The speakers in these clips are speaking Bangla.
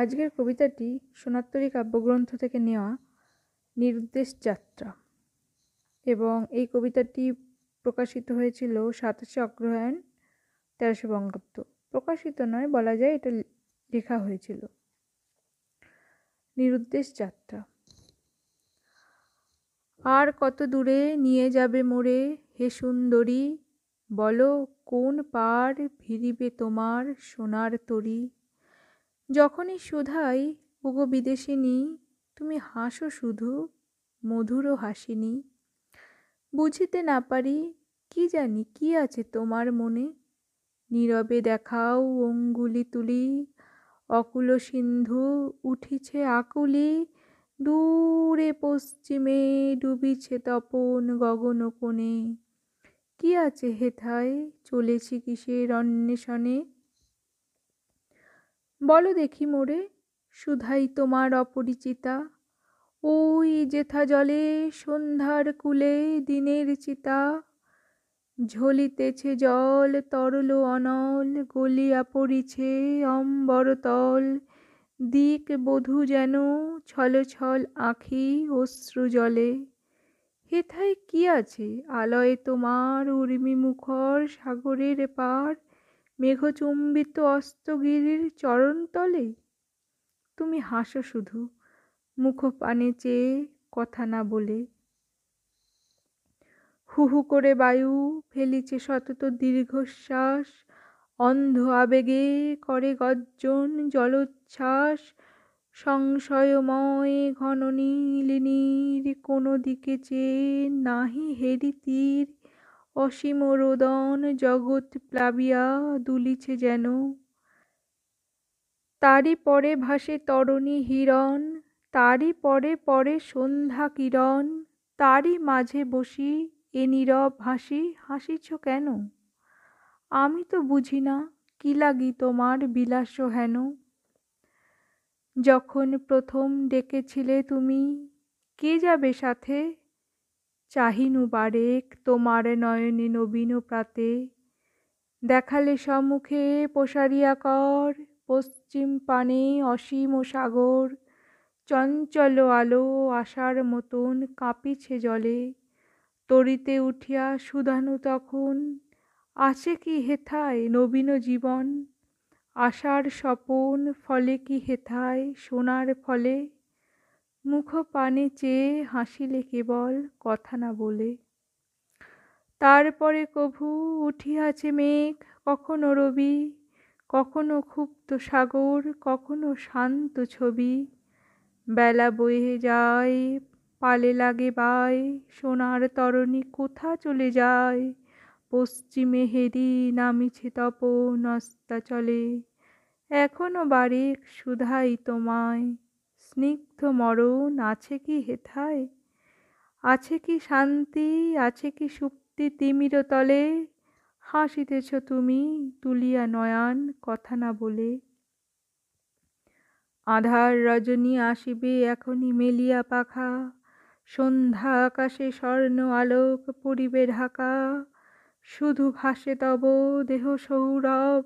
আজকের কবিতাটি সোনাত্তরী কাব্যগ্রন্থ থেকে নেওয়া নিরুদ্দেশ যাত্রা এবং এই কবিতাটি প্রকাশিত হয়েছিল সাতাশে অগ্রহায়ণ তেরোশো বঙ্গাব্দ। প্রকাশিত নয়, বলা যায় এটা লেখা হয়েছিল। নিরুদ্দেশ যাত্রা। আর কত দূরে নিয়ে যাবে মোরে হে সুন্দরী? বলো, কোন পার ভিড়িবে তোমার সোনার তরী? যখনই শুধাই ওগো বিদেশিনী, তুমি হাসো শুধু, মধুরও হাসিনি। বুঝিতে না পারি, কি জানি, কি আছে তোমার মনে? নীরবে দেখাও অঙ্গুলি তুলি, অকুল সিন্ধু উঠিছে আকুলি, দূরে পশ্চিমে ডুবিছে তপন গগন কোণে। কি আছে হেথায়, চলেছি কিসের অন্বেষণে? বলো দেখি মোরে, সুধাই তোমার অপরিচিতা। ওই যেথা জলে সন্ধ্যার কুলে দিনের চিতা, ঝলিতেছে জল তরল অনল, গলিয়া পড়িছে অম্বরতল দিক বধূ যেন ছল ছল আঁখি অশ্রু জলে। হেথায় কি আছে? আলয়ে তোমার উর্মি মুখর সাগরের পার। মেঘচুম্বিত অস্তগিরির চরণতলে? তুমি হাসো শুধু মুখ পানে চেয়ে কথা না বলে। হু হু করে বায়ু ফেলিছে সতত দীর্ঘশ্বাস, অন্ধ আবেগে করে গর্জন জলোচ্ছ্বাস, সংশয়ময় ঘন নীল কোনো দিকে চেয়ে নাহি হেরি তীর অসীম রোদন জগৎ প্লাবিয়া দুলিছে যেন। তারই পরে ভাসে তরণী হিরণ, তারই পরে পরে সন্ধ্যা কিরণ, তারই মাঝে বসি এ নীরব হাসি, হাসিছ কেন? আমি তো বুঝি না কি লাগি তোমার বিলাস হেন। যখন প্রথম ডেকেছিলে তুমি, কে যাবে সাথে? চাহিনু বারেক তোমার নয়নে নবীন প্রাতে। দেখালে সম্মুখে প্রসারিয়া কর, পশ্চিম পানে অসীম সাগর। চঞ্চল আলো আশার মতন কাঁপিছে জলে। তরিতে উঠিয়া সুধানু তখন, আছে কি হেথায় নবীন জীবন? আশার স্বপন ফলে কি হেথায়? সোনার ফলে মুখ পানে চেয়ে হাসিলে কেবল কথা না বলে। তারপরে কভু উঠিয়াছে মেঘ, কখনো রবি, কখনো ক্ষুব্ধ সাগর, কখনো শান্ত ছবি। বেলা বয়ে যায়, পালে লাগে বাই সোনার তরণী কোথা চলে যায়? পশ্চিমে হেরি নামিছে তপ নস্তা চলে এখনও বারেক সুধাই তোমায়। স্নিগ্ধ মরণ আছে কি হেথায়? আছে কি শান্তি? আছে কি সুপ্তি তিমির তলে? হাসিতেছ তুমি তুলিয়া নয়ান কথা না বলে। আধার রজনী আসিবে এখনই মেলিয়া পাখা। সন্ধ্যা আকাশে স্বর্ণ আলোক পরিবে ঢাকা। শুধু ভাসে তব দেহ সৌরভ,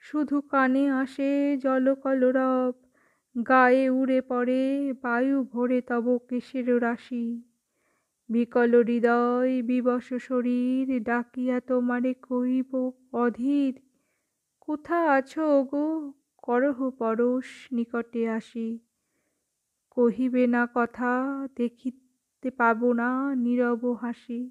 শুধু কানে আসে জলকলরব। গায়ে উড়ে পড়ে বায়ু ভরে তব কেশের রাশি? বিকল হৃদয় বিবশ শরীর ডাকিয়া তোমারে কইব, অধীর, কোথা আছো গো? করহ পরশ নিকটে আসি। কহিবে না কথা, দেখিতে পাব না নীরব হাসি।